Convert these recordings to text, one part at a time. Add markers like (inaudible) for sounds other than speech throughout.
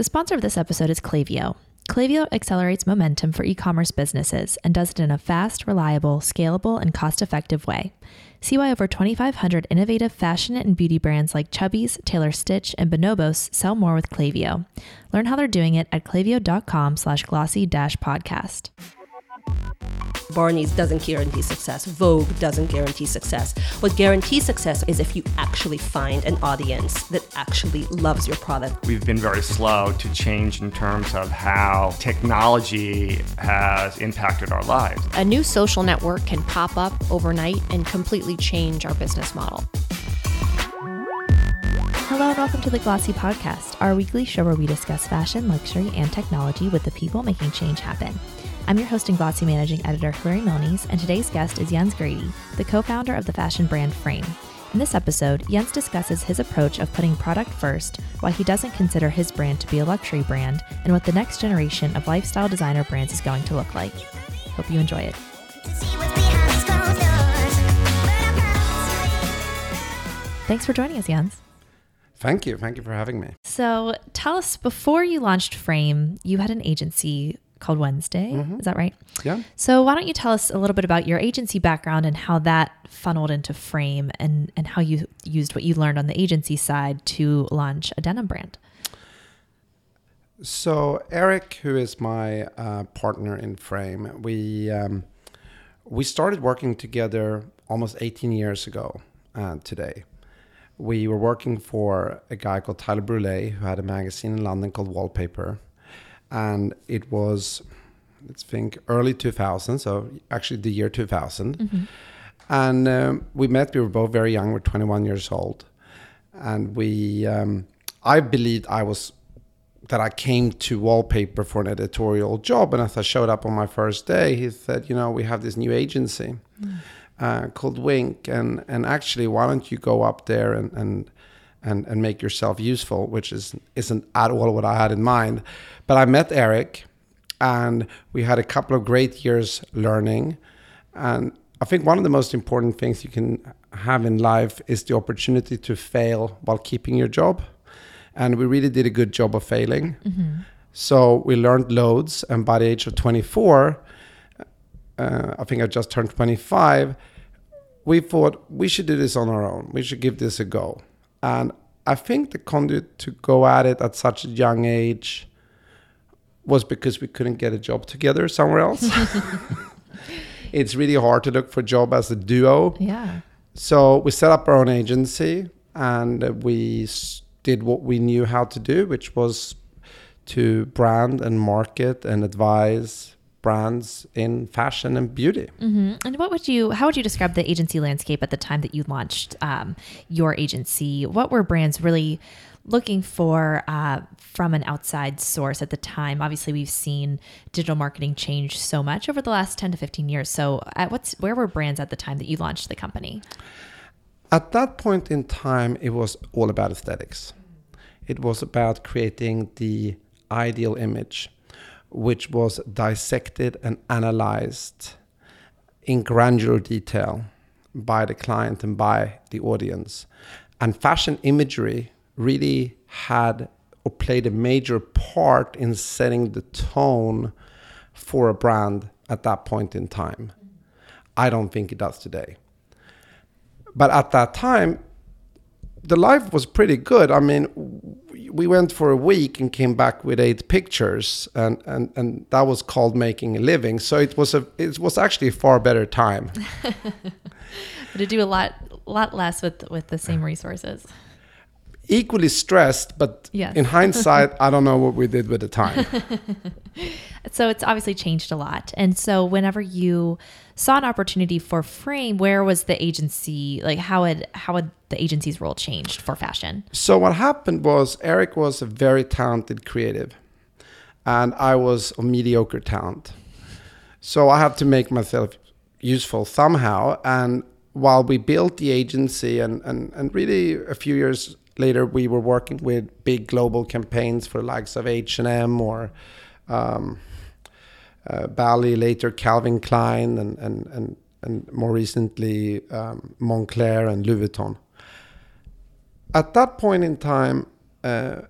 The sponsor of this episode is Klaviyo. Klaviyo accelerates momentum for e commerce businesses and does it in a fast, reliable, scalable, and cost effective way. See why over 2,500 innovative fashion and beauty brands like Chubbies, Taylor Stitch, and Bonobos sell more with Klaviyo. Learn how they're doing it at klaviyo.com slash glossy dash podcast. Barney's doesn't guarantee success. Vogue doesn't guarantee success. What guarantees success is if you actually find an audience that actually loves your product. We've been very slow to change in terms of how technology has impacted our lives. A new social network can pop up overnight and completely change our business model. Hello and welcome to the Glossy Podcast, our weekly show where we discuss fashion, luxury, and technology with the people making change happen. I'm your host and Glossy managing editor, Hilary Milnes, and today's guest is Jens Grede, the co founder of the fashion brand Frame. In this episode, Jens discusses his approach of putting product first, why he doesn't consider his brand to be a luxury brand, and what the next generation of lifestyle designer brands is going to look like. Hope you enjoy it. Thanks for joining us, Jens. Thank you. Thank you for having me. So, tell us before you launched Frame, you had an agency called Wednesday. Mm-hmm. Is that right? Yeah. So why don't you tell us a little bit about your agency background and how that funneled into Frame and and how you used what you learned on the agency side to launch a denim brand. So Erik, who is my uh, partner in Frame, we um, we started working together almost 18 years ago uh, today. We were working for a guy called Tyler Brule, who had a magazine in London called Wallpaper and it was let's think early 2000 so actually the year 2000 mm-hmm. and um, we met we were both very young we're 21 years old and we um, i believed i was that i came to wallpaper for an editorial job and as i showed up on my first day he said you know we have this new agency mm. uh, called wink and and actually why don't you go up there and and and, and make yourself useful, which is isn't at all what I had in mind. But I met Erik, and we had a couple of great years learning. And I think one of the most important things you can have in life is the opportunity to fail while keeping your job. And we really did a good job of failing. Mm-hmm. So we learned loads. And by the age of 24, uh, I think I just turned 25, we thought we should do this on our own. We should give this a go. And I think the conduit to go at it at such a young age was because we couldn't get a job together somewhere else. (laughs) (laughs) it's really hard to look for a job as a duo. Yeah. So we set up our own agency and we did what we knew how to do, which was to brand and market and advise brands in fashion and beauty. Mm-hmm. And what would you, how would you describe the agency landscape at the time that you launched um, your agency? What were brands really looking for uh, from an outside source at the time? Obviously, we've seen digital marketing change so much over the last 10 to 15 years. So, at what's, where were brands at the time that you launched the company? At that point in time, it was all about aesthetics. It was about creating the ideal image which was dissected and analyzed in granular detail by the client and by the audience. And fashion imagery really had or played a major part in setting the tone for a brand at that point in time. I don't think it does today. But at that time, the life was pretty good. I mean, we went for a week and came back with eight pictures, and, and, and that was called making a living. So it was a it was actually a far better time. (laughs) to do a lot lot less with with the same (laughs) resources. Equally stressed, but yes. in hindsight, I don't know what we did with the time. (laughs) so it's obviously changed a lot. And so whenever you saw an opportunity for Frame, where was the agency? Like how had how had the agency's role changed for fashion? So what happened was Erik was a very talented creative, and I was a mediocre talent. So I had to make myself useful somehow. And while we built the agency, and and and really a few years later, we were working with big global campaigns for the likes of H and M or. Um, uh, Bally, later Calvin Klein, and, and, and, and more recently um, Moncler and Louis Vuitton. At that point in time, uh,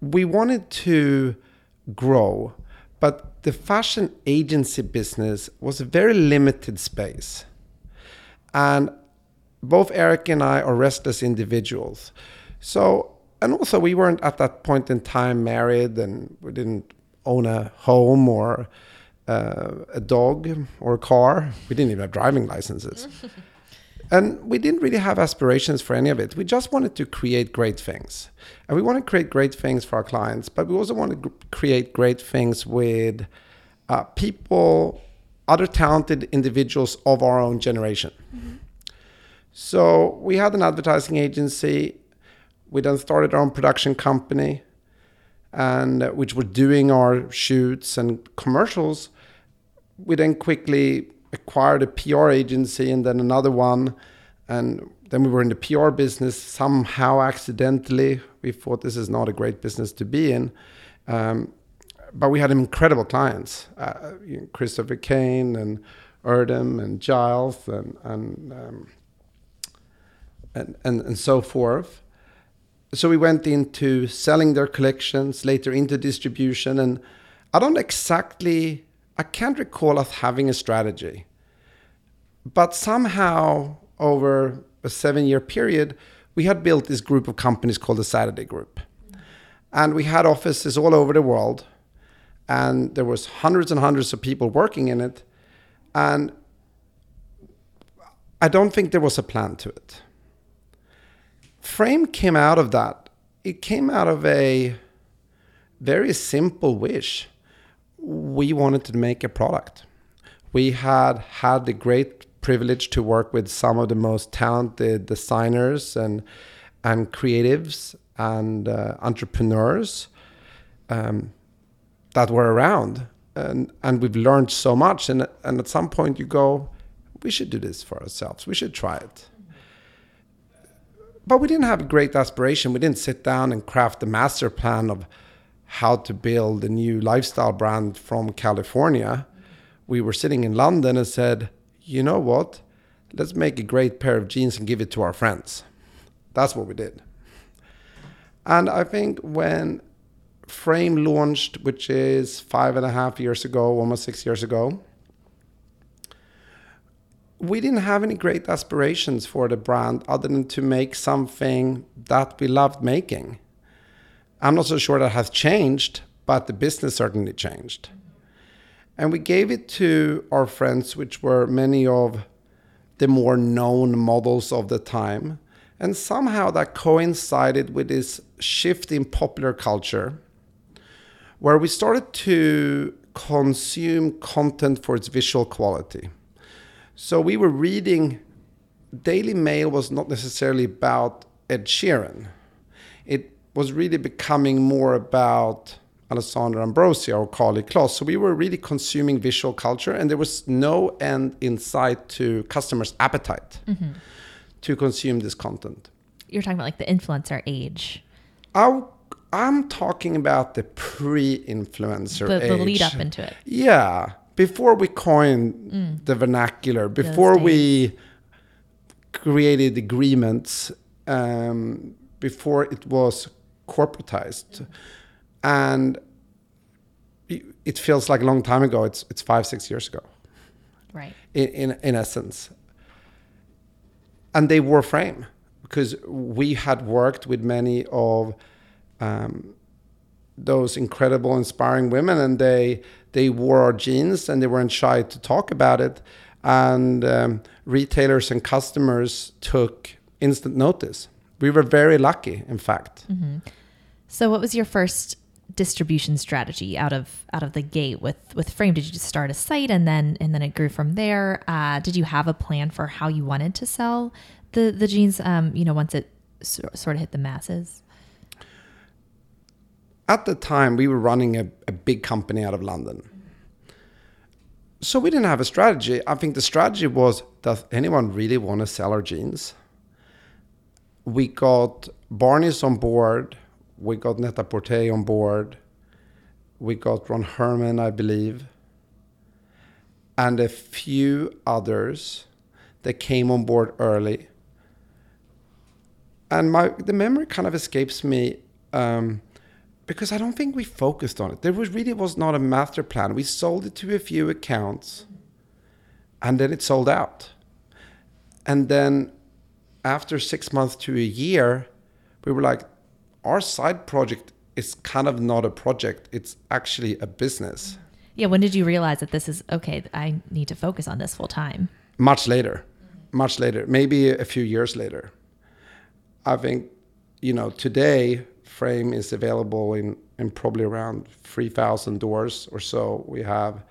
we wanted to grow, but the fashion agency business was a very limited space. And both Erik and I are restless individuals. So, and also we weren't at that point in time married and we didn't own a home or uh, a dog or a car. We didn't even have driving licenses. (laughs) and we didn't really have aspirations for any of it. We just wanted to create great things. And we want to create great things for our clients, but we also want to create great things with uh, people, other talented individuals of our own generation. Mm-hmm. So we had an advertising agency. We then started our own production company, and uh, which were doing our shoots and commercials. We then quickly acquired a PR agency and then another one, and then we were in the PR business somehow accidentally. We thought this is not a great business to be in. Um, but we had incredible clients, uh, Christopher Kane and Erdem and Giles and, and um, and, and, and so forth. So we went into selling their collections, later into distribution. And I don't exactly, I can't recall us having a strategy. But somehow, over a seven year period, we had built this group of companies called the Saturday Group. And we had offices all over the world. And there was hundreds and hundreds of people working in it. And I don't think there was a plan to it. Frame came out of that. It came out of a very simple wish. We wanted to make a product. We had had the great privilege to work with some of the most talented designers and and creatives and uh, entrepreneurs um, that were around, and and we've learned so much. And and at some point, you go, we should do this for ourselves. We should try it but we didn't have a great aspiration. We didn't sit down and craft a master plan of how to build a new lifestyle brand from California. We were sitting in London and said, you know what? Let's make a great pair of jeans and give it to our friends. That's what we did. And I think when Frame launched, which is five and a half years ago, almost six years ago, we didn't have any great aspirations for the brand other than to make something that we loved making. I'm not so sure that has changed, but the business certainly changed. And we gave it to our friends, which were many of the more known models of the time. And somehow that coincided with this shift in popular culture, where we started to consume content for its visual quality. So we were reading, Daily Mail was not necessarily about Ed Sheeran. It was really becoming more about Alessandra Ambrosio or Karlie Kloss. So we were really consuming visual culture, and there was no end in sight to customers' appetite mm-hmm. to consume this content. You're talking about like the influencer age. I, I'm talking about the pre-influencer the, the lead up into it. Yeah, before we coined mm. the vernacular, before we created agreements, um, before it was corporatized, and it feels like a long time ago. It's it's five six years ago, right? In in, in essence, and they were frame because we had worked with many of um, those incredible, inspiring women, and they they wore our jeans and they weren't shy to talk about it. And um, retailers and customers took instant notice. We were very lucky, in fact. Mm-hmm. So, what was your first distribution strategy out of out of the gate with with Frame? Did you just start a site and then and then it grew from there? Uh, did you have a plan for how you wanted to sell the the jeans? Um, you know, once it so, sort of hit the masses at the time we were running a, a big company out of London. So we didn't have a strategy. I think the strategy was does anyone really want to sell our jeans? We got Barney's on board, we got Net-a-Porter on board, we got Ron Herman, I believe, and a few others that came on board early. And my the memory kind of escapes me. Um, because I don't think we focused on it. There was really was not a master plan. We sold it to a few accounts, and then it sold out. And then after six months to a year, we were like, our side project is kind of not a project; it's actually a business. Yeah. When did you realize that this is okay? I need to focus on this full time. Much later, much later, maybe a few years later. I think, you know, today frame is available in, in probably around 3,000 doors or so. We have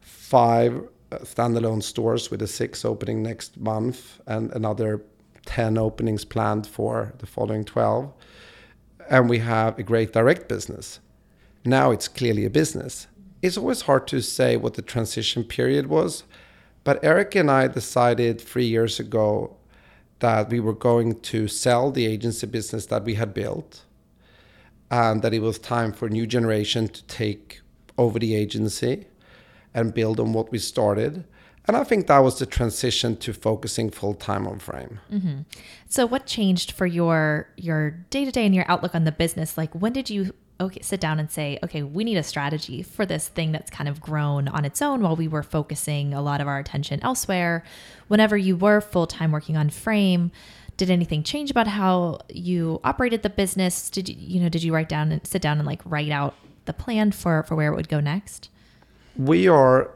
five uh, standalone stores with a six opening next month and another 10 openings planned for the following 12. And we have a great direct business. Now it's clearly a business. It's always hard to say what the transition period was, but Erik and I decided three years ago that we were going to sell the agency business that we had built and that it was time for a new generation to take over the agency and build on what we started. And I think that was the transition to focusing full time on Frame. Mm-hmm. So, what changed for your your day to day and your outlook on the business? Like, when did you okay sit down and say, okay, we need a strategy for this thing that's kind of grown on its own while we were focusing a lot of our attention elsewhere? Whenever you were full time working on Frame, did anything change about how you operated the business? Did you, you know, did you write down and sit down and like write out the plan for for where it would go next? We are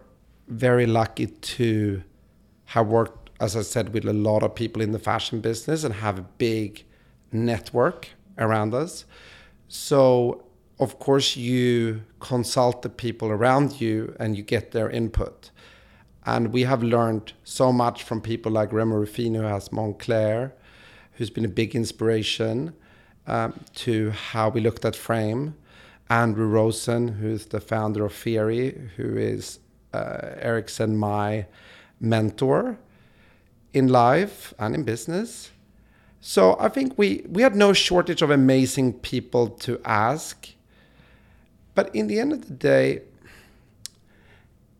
very lucky to have worked, as I said, with a lot of people in the fashion business and have a big network around us. So, of course, you consult the people around you and you get their input. And we have learned so much from people like Remo Ruffini, who has Moncler, who's been a big inspiration um, to how we looked at frame. Andrew Rosen, who's the founder of Theory, who is uh, Erik's and my mentor in life and in business. So I think we, we had no shortage of amazing people to ask. But in the end of the day,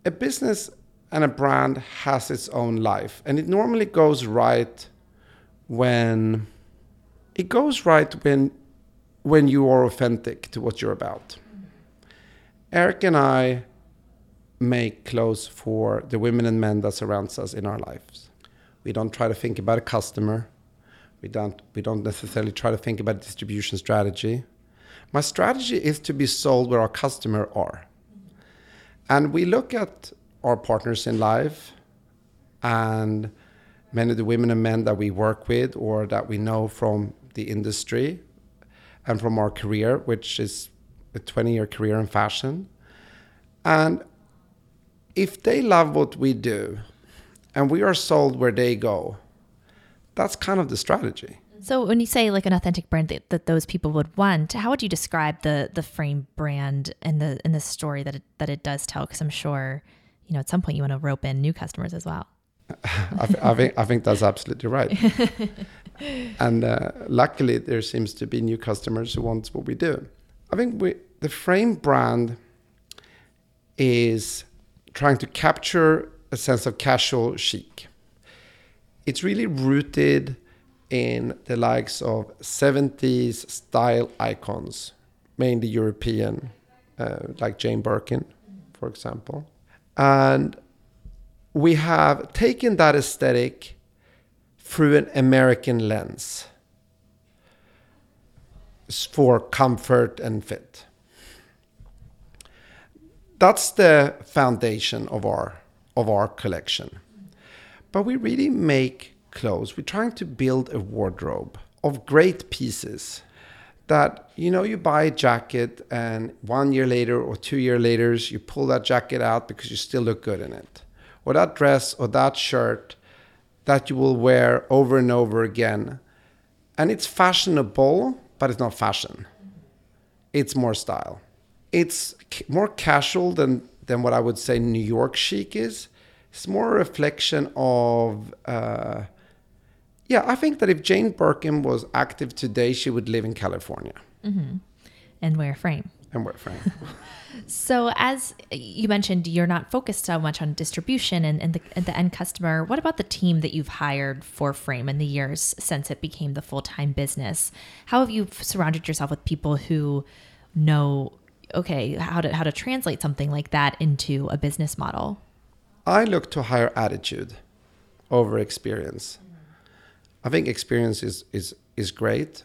a business and a brand has its own life. And it normally goes right when it goes right when when you are authentic to what you're about. Erik and I make clothes for the women and men that surrounds us in our lives. We don't try to think about a customer. We don't we don't necessarily try to think about distribution strategy. My strategy is to be sold where our customer are. And we look at our partners in life and many of the women and men that we work with or that we know from the industry and from our career, which is a 20 year career in fashion. And if they love what we do and we are sold where they go, that's kind of the strategy. Mm-hmm. So when you say like an authentic brand that, that those people would want, how would you describe the the frame brand and the and the story that it, that it does tell? Because I'm sure, you know, at some point you want to rope in new customers as well. I, th- I, think I think that's absolutely right. (laughs) and uh, luckily, there seems to be new customers who want what we do. I think we, the frame brand is trying to capture a sense of casual chic. It's really rooted in the likes of 70s style icons, mainly European, uh, like Jane Birkin, for example. And we have taken that aesthetic through an American lens for comfort and fit. That's the foundation of our of our collection. But we really make clothes. We're trying to build a wardrobe of great pieces that you know you buy a jacket and one year later or two year later you pull that jacket out because you still look good in it or that dress or that shirt that you will wear over and over again. And it's fashionable, but it's not fashion. It's more style. It's more casual than, than what I would say New York chic is. It's more a reflection of, uh, yeah, I think that if Jane Birkin was active today, she would live in California. Mm-hmm. And wear frame. And wear frame. (laughs) So, as you mentioned, you're not focused so much on distribution and, and, the, and the end customer. What about the team that you've hired for Frame in the years since it became the full time business? How have you surrounded yourself with people who know okay how to how to translate something like that into a business model? I look to higher attitude over experience. I think experience is is is great,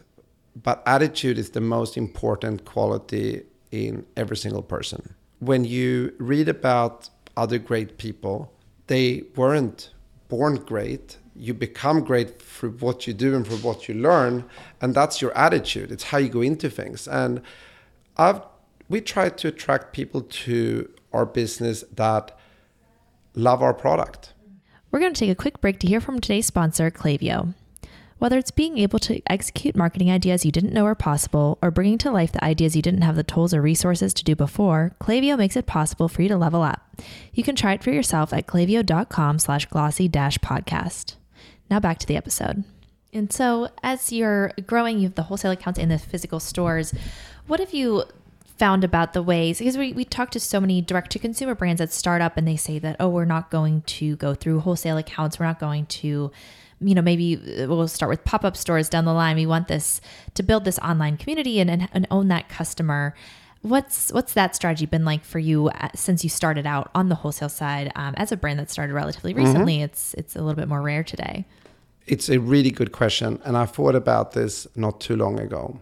but attitude is the most important quality in every single person. When you read about other great people, they weren't born great. You become great for what you do and for what you learn, and that's your attitude. It's how you go into things. And I've we try to attract people to our business that love our product. We're going to take a quick break to hear from today's sponsor, Klaviyo. Whether it's being able to execute marketing ideas you didn't know were possible or bringing to life the ideas you didn't have the tools or resources to do before, Klaviyo makes it possible for you to level up. You can try it for yourself at klaviyo.com slash glossy dash podcast. Now back to the episode. And so as you're growing, you have the wholesale accounts and the physical stores. What have you found about the ways because we, we talk to so many direct to consumer brands that start up and they say that oh we're not going to go through wholesale accounts we're not going to you know maybe we'll start with pop-up stores down the line we want this to build this online community and, and, and own that customer what's what's that strategy been like for you uh, since you started out on the wholesale side um, as a brand that started relatively mm-hmm. recently mm-hmm. it's it's a little bit more rare today it's a really good question and i thought about this not too long ago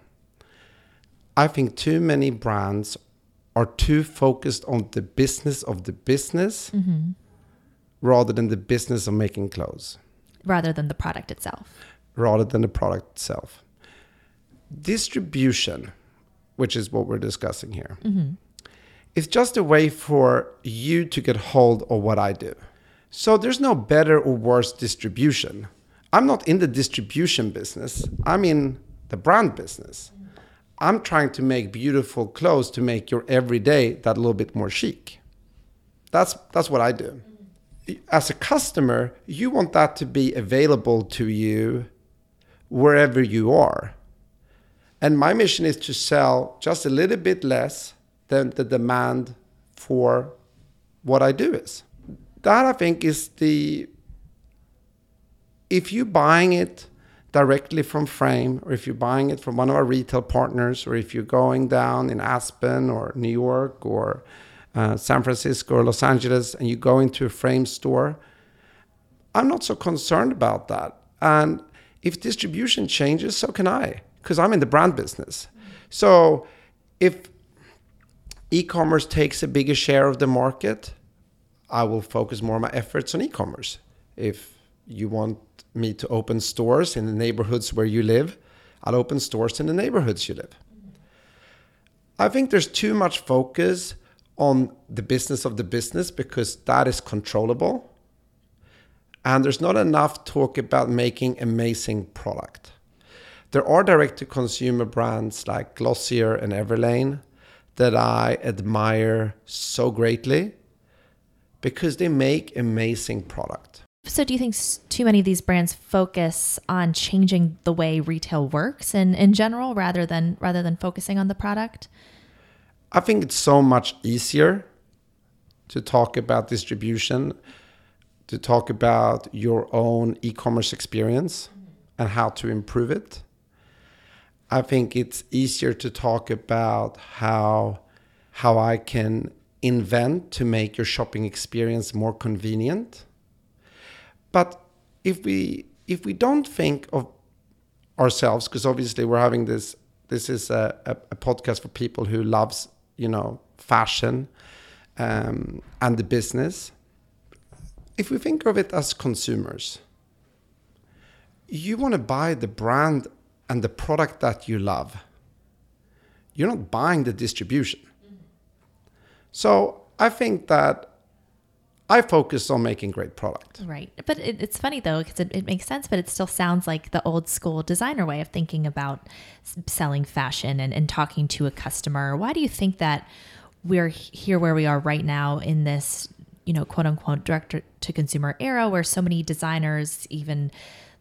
I think too many brands are too focused on the business of the business mm-hmm. rather than the business of making clothes. Rather than the product itself. Rather than the product itself. Distribution, which is what we're discussing here, mm-hmm. is just a way for you to get hold of what I do. So there's no better or worse distribution. I'm not in the distribution business, I'm in the brand business. I'm trying to make beautiful clothes to make your everyday that little bit more chic. That's that's what I do. As a customer, you want that to be available to you wherever you are. And my mission is to sell just a little bit less than the demand for what I do is. That I think is the if you're buying it directly from Frame, or if you're buying it from one of our retail partners, or if you're going down in Aspen or New York or uh, San Francisco or Los Angeles and you go into a Frame store, I'm not so concerned about that. And if distribution changes, so can I, because I'm in the brand business. So if e-commerce takes a bigger share of the market, I will focus more of my efforts on e-commerce. If you want me to open stores in the neighborhoods where you live, I'll open stores in the neighborhoods you live. I think there's too much focus on the business of the business because that is controllable. And there's not enough talk about making amazing product. There are direct to consumer brands like Glossier and Everlane that I admire so greatly because they make amazing product. So, do you think too many of these brands focus on changing the way retail works in, in general, rather than rather than focusing on the product? I think it's so much easier to talk about distribution, to talk about your own e-commerce experience and how to improve it. I think it's easier to talk about how how I can invent to make your shopping experience more convenient but if we if we don't think of ourselves, because obviously we're having this this is a, a, a, podcast for people who loves you know fashion um, and the business. If we think of it as consumers, you want to buy the brand and the product that you love. You're not buying the distribution. So I think that I focus on making great product. Right. But it, it's funny though, because it, it, makes sense, but it still sounds like the old school designer way of thinking about selling fashion and, and talking to a customer. Why do you think that we're here where we are right now in this, you know, quote unquote direct to consumer era where so many designers, even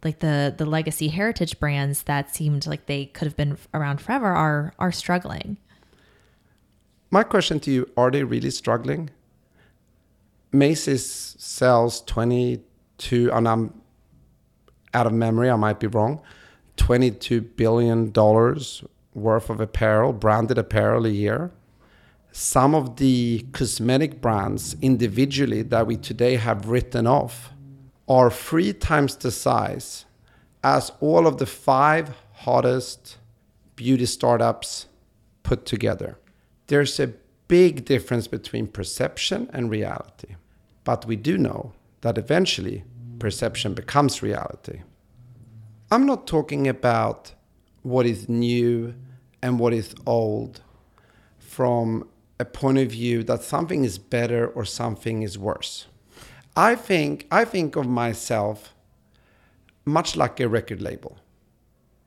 like the the legacy heritage brands that seemed like they could have been around forever are are struggling? My question to you, are they really struggling? Macy's sells 22, and I'm out of memory, I might be wrong, 22 billion dollars worth of apparel, branded apparel a year. Some of the cosmetic brands individually that we today have written off are three times the size as all of the five hottest beauty startups put together. There's a big difference between perception and reality. But we do know that eventually perception becomes reality. I'm not talking about what is new and what is old from a point of view that something is better or something is worse. I think I think of myself much like a record label.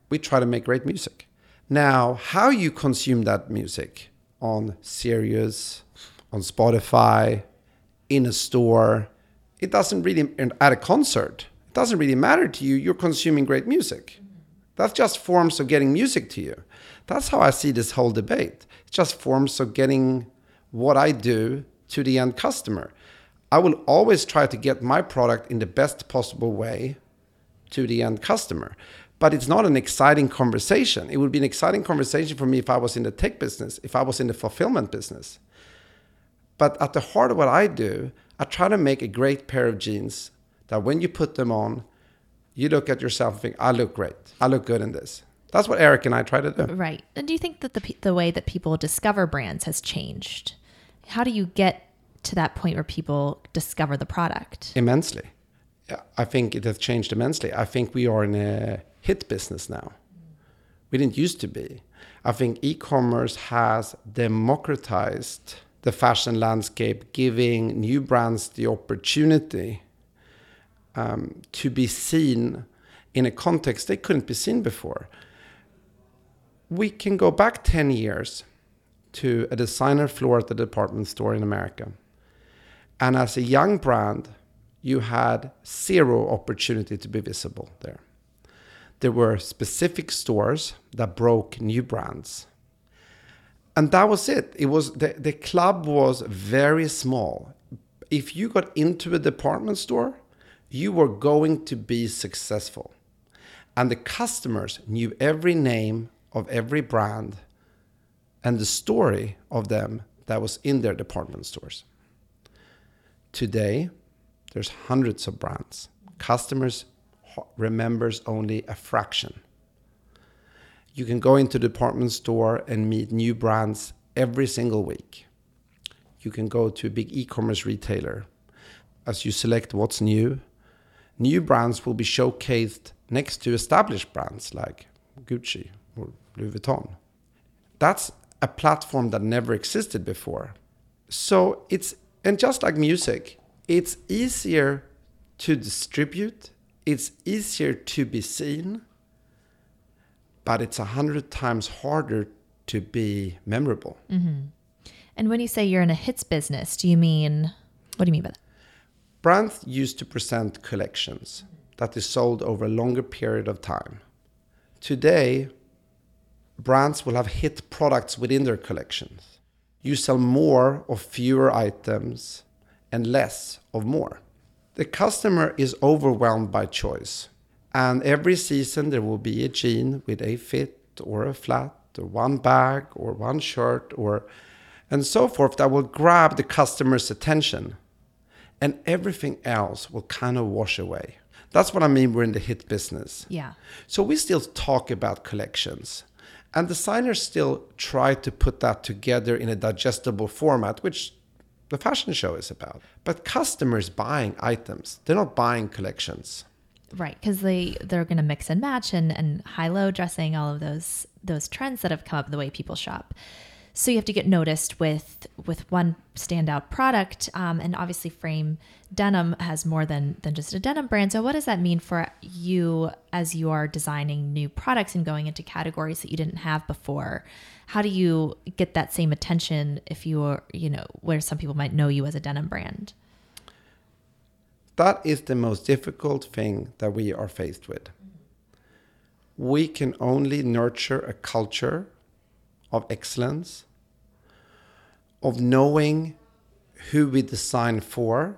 We try to make great music. Now, how you consume that music on Sirius, on Spotify, in a store, it doesn't really at a concert. It doesn't really matter to you. You're consuming great music. That's just forms of getting music to you. That's how I see this whole debate. It's just forms of getting what I do to the end customer. I will always try to get my product in the best possible way to the end customer. But it's not an exciting conversation. It would be an exciting conversation for me if I was in the tech business, if I was in the fulfillment business. But at the heart of what I do, I try to make a great pair of jeans that when you put them on, you look at yourself and think, I look great. I look good in this. That's what Erik and I try to do. Right. And do you think that the, the way that people discover brands has changed? How do you get to that point where people discover the product? Immensely. I think it has changed immensely. I think we are in a hit business now. We didn't used to be. I think e commerce has democratized the fashion landscape, giving new brands the opportunity um, to be seen in a context they couldn't be seen before. We can go back 10 years to a designer floor at the department store in America. And as a young brand, you had zero opportunity to be visible there. There were specific stores that broke new brands. And that was it. It was the, the club was very small. If you got into a department store, you were going to be successful. And the customers knew every name of every brand and the story of them that was in their department stores. Today, there's hundreds of brands. Customers remembers only a fraction. You can go into the department store and meet new brands every single week. You can go to a big e-commerce retailer. As you select what's new, new brands will be showcased next to established brands like Gucci or Louis Vuitton. That's a platform that never existed before. So it's and just like music, it's easier to distribute, it's easier to be seen, but it's a hundred times harder to be memorable. Mm-hmm. And when you say you're in a hits business, do you mean, what do you mean by that? Brands used to present collections that is sold over a longer period of time. Today, brands will have hit products within their collections. You sell more of fewer items and less of more. The customer is overwhelmed by choice. And every season there will be a jean with a fit or a flat or one bag or one shirt or and so forth that will grab the customer's attention. And everything else will kind of wash away. That's what I mean we're in the hit business. Yeah. So we still talk about collections. And designers still try to put that together in a digestible format, which the fashion show is about. But customers buying items, they're not buying collections. Right, because they they're going to mix and match and and high low dressing, all of those those trends that have come up the way people shop. So you have to get noticed with with one standout product, um, and obviously Frame Denim has more than than just a denim brand. So what does that mean for you as you are designing new products and going into categories that you didn't have before? how do you get that same attention if you are, you know, where some people might know you as a denim brand? That is the most difficult thing that we are faced with. We can only nurture a culture of excellence, of knowing who we design for,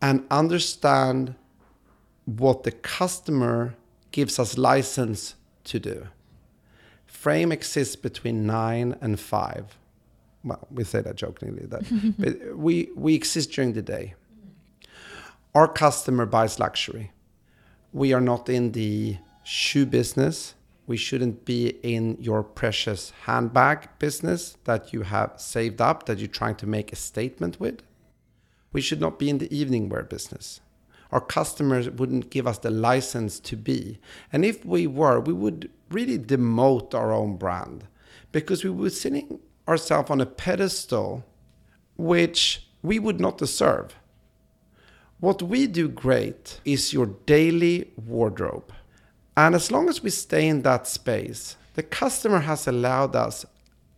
and understand what the customer gives us license to do frame exists between nine and five. Well, we say that jokingly, that (laughs) but we we exist during the day. Our customer buys luxury. We are not in the shoe business. We shouldn't be in your precious handbag business that you have saved up, that you're trying to make a statement with. We should not be in the evening wear business. Our customers wouldn't give us the license to be. And if we were, we would really demote our own brand because we were sitting ourselves on a pedestal which we would not deserve. What we do great is your daily wardrobe. And as long as we stay in that space, the customer has allowed us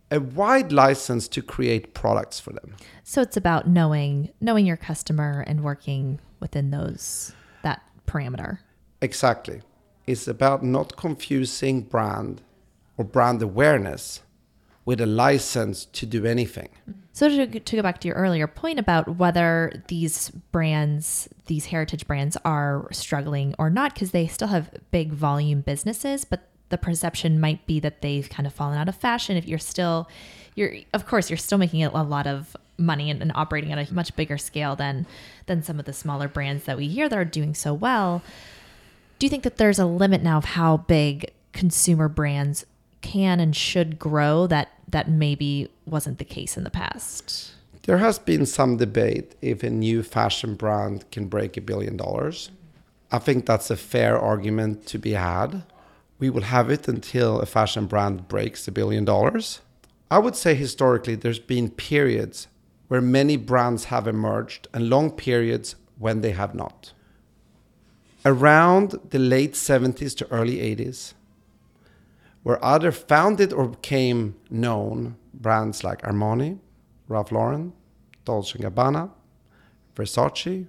a wide license to create products for them. So it's about knowing knowing your customer and working within those that parameter. Exactly. It's about not confusing brand or brand awareness with a license to do anything. So to, to go back to your earlier point about whether these brands, these heritage brands are struggling or not because they still have big volume businesses, but the perception might be that they've kind of fallen out of fashion. If you're still you're of course you're still making a lot of money and, and, operating at a much bigger scale than than some of the smaller brands that we hear that are doing so well. Do you think that there's a limit now of how big consumer brands can and should grow that that maybe wasn't the case in the past there has been some debate if a new fashion brand can break a billion dollars i think that's a fair argument to be had we will have it until a fashion brand breaks a billion dollars. I would say historically there's been periods where many brands have emerged and long periods when they have not. Around the late 70s to early 80s, where either founded or became known brands like Armani, Ralph Lauren, Dolce & Gabbana, Versace,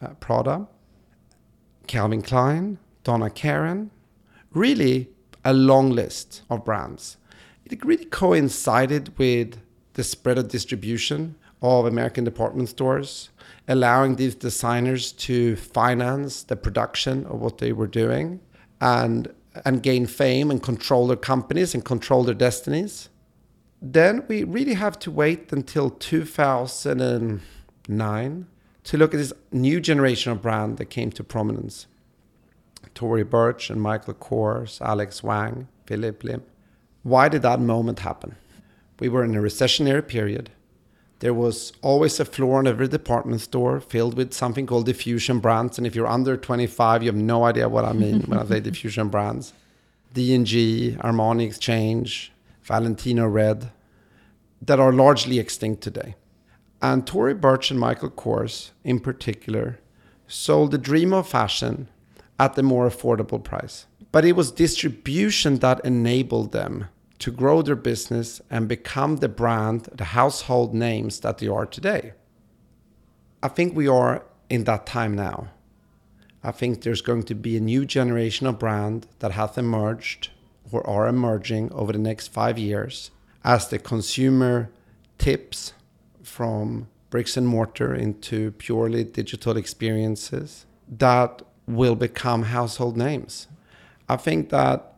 uh, Prada, Calvin Klein, Donna Karan. really a long list of brands. It really coincided with the spread of distribution of American department stores, allowing these designers to finance the production of what they were doing and and gain fame and control their companies and control their destinies. Then we really have to wait until 2009 to look at this new generation of brand that came to prominence. Tory Burch and Michael Kors, Alex Wang, Phillip Lim. Why did that moment happen? We were in a recessionary period. There was always a floor in every department store filled with something called diffusion brands. And if you're under 25, you have no idea what I mean when I say (laughs) diffusion brands. D&G, Armani Exchange, Valentino Red, that are largely extinct today. And Tory Burch and Michael Kors, in particular, sold the dream of fashion at the more affordable price. But it was distribution that enabled them to grow their business and become the brand, the household names that they are today. I think we are in that time now. I think there's going to be a new generation of brand that has emerged or are emerging over the next five years as the consumer tips from bricks and mortar into purely digital experiences that will become household names. I think that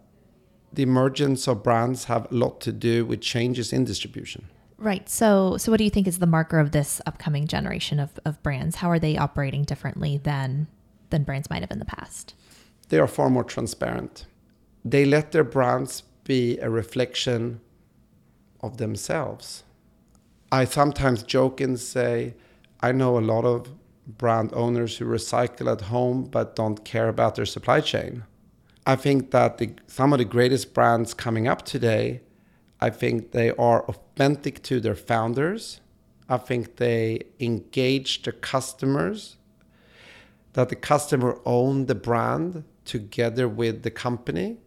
the emergence of brands have a lot to do with changes in distribution. Right. So, so what do you think is the marker of this upcoming generation of, of brands? How are they operating differently than than brands might have in the past? They are far more transparent. They let their brands be a reflection of themselves. I sometimes joke and say, I know a lot of brand owners who recycle at home but don't care about their supply chain. I think that the, some of the greatest brands coming up today, I think they are authentic to their founders. I think they engage the customers, that the customer own the brand together with the company.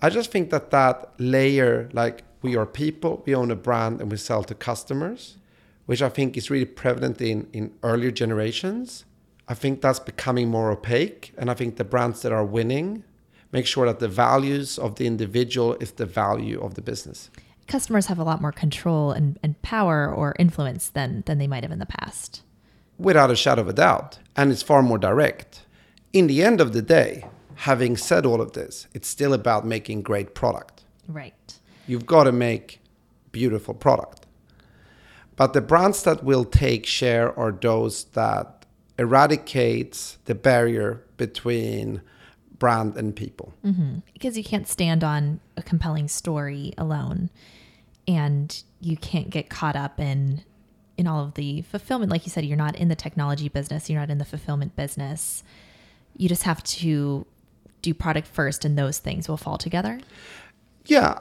I just think that that layer, like we are people, we own a brand, and we sell to customers which I think is really prevalent in, in earlier generations. I think that's becoming more opaque. And I think the brands that are winning make sure that the values of the individual is the value of the business. Customers have a lot more control and, and power or influence than, than they might have in the past. Without a shadow of a doubt. And it's far more direct. In the end of the day, having said all of this, it's still about making great product. Right. You've got to make beautiful product. But the brands that will take share are those that eradicates the barrier between brand and people. Mm-hmm. because you can't stand on a compelling story alone and you can't get caught up in in all of the fulfillment like you said you're not in the technology business you're not in the fulfillment business you just have to do product first and those things will fall together Yeah,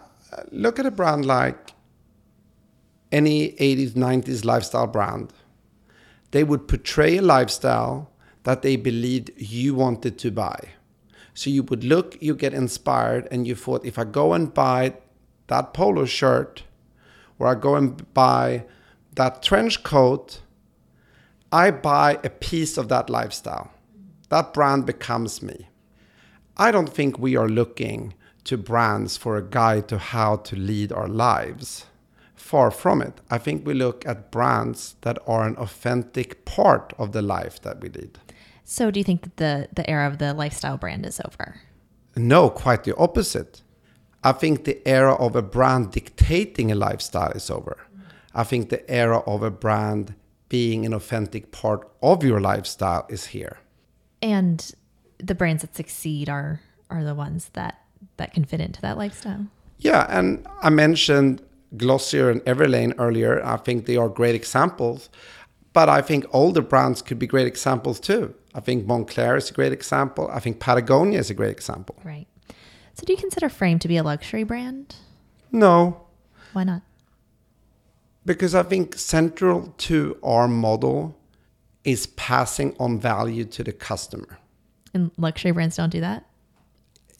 look at a brand like any 80s, 90s lifestyle brand. They would portray a lifestyle that they believed you wanted to buy. So you would look, you get inspired, and you thought, if I go and buy that polo shirt, or I go and buy that trench coat, I buy a piece of that lifestyle. That brand becomes me. I don't think we are looking to brands for a guide to how to lead our lives. Far from it. I think we look at brands that are an authentic part of the life that we lead. So do you think that the the era of the lifestyle brand is over No, quite the opposite. I think the era of a brand dictating a lifestyle is over. I think the era of a brand being an authentic part of your lifestyle is here. and the brands that succeed are are the ones that that can fit into that lifestyle Yeah, and I mentioned Glossier and Everlane earlier. I think they are great examples, but I think older brands could be great examples too. I think Moncler is a great example. I think Patagonia is a great example. right so do you consider frame to be a luxury brand No, why not because I think central to our model is passing on value to the customer. and luxury brands don't do that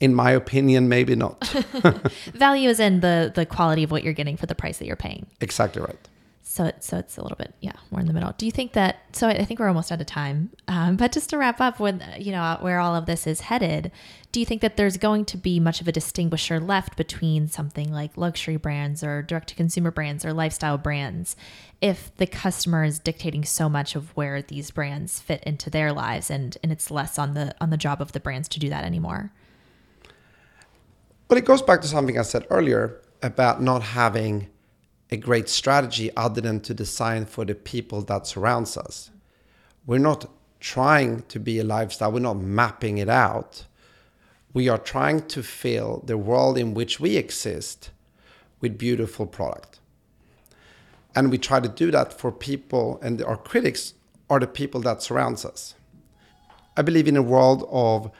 In my opinion, maybe not. (laughs) value is in the the quality of what you're getting for the price that you're paying. exactly right. So it, so it's a little bit yeah more in the middle. Do you think that? So I I think we're almost out of time. Um, but just to wrap up, when you know where all of this is headed, do you think that there's going to be much of a distinguisher left between something like luxury brands or direct to consumer brands or lifestyle brands, if the customer is dictating so much of where these brands fit into their lives, and and it's less on the on the job of the brands to do that anymore? But it goes back to something I said earlier about not having a great strategy other than to design for the people that surrounds us. We're not trying to be a lifestyle, we're not mapping it out. We are trying to fill the world in which we exist with beautiful product. And we try to do that for people and our critics are the people that surrounds us. I believe in a world of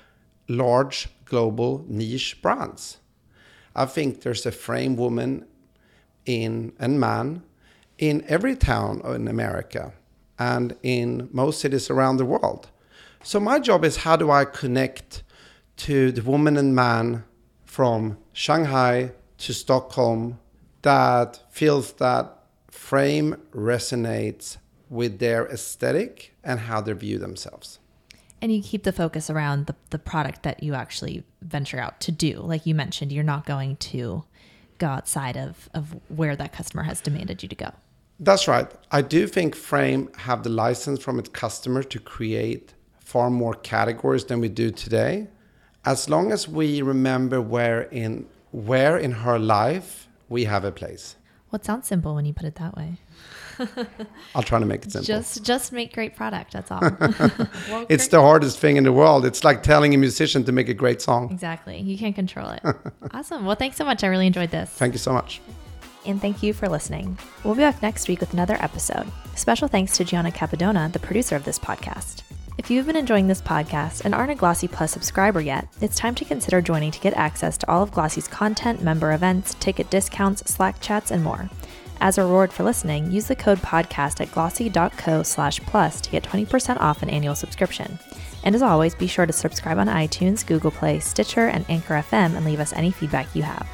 large global niche brands. I think there's a frame woman in and man in every town in America and in most cities around the world. So my job is how do I connect to the woman and man from Shanghai to Stockholm that feels that frame resonates with their aesthetic and how they view themselves. And you keep the focus around the, the product that you actually venture out to do. Like you mentioned, you're not going to go outside of, of where that customer has demanded you to go. That's right. I do think Frame have the license from its customer to create far more categories than we do today. As long as we remember where in where in her life we have a place. Well, it sounds simple when you put it that way. (laughs) I'll try to make it simple. Just just make great product. That's all. (laughs) (laughs) Well, it's the hardest thing in the world. It's like telling a musician to make a great song. exactly. You can't control it. awesome. Well, thanks so much. I really enjoyed this. Thank you so much. and thank you for listening. We'll be back next week with another episode. Special thanks to Gianna Capadona, the producer of this podcast. If you've been enjoying this podcast and aren't a Glossy Plus subscriber yet, it's time to consider joining to get access to all of Glossy's content, member events, ticket discounts, Slack chats, and more. As a reward for listening, use the code podcast at glossy.co slash plus to get 20% off an annual subscription. And as always, be sure to subscribe on iTunes, Google Play, Stitcher, and Anchor FM and leave us any feedback you have.